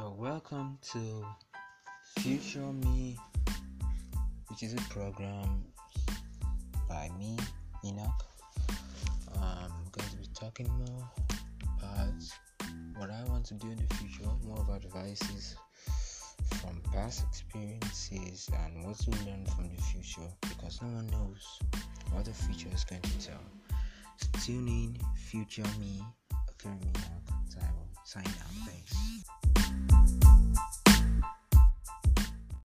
You're welcome to Future Me, which is a program by me, Enoch. I'm going to be talking more about what I want to do in the future, more about advices from past experiences and what to learn from the future because no one knows what the future is going to tell. So tune in, Future Me, Academy Enoch, sign out. Thanks.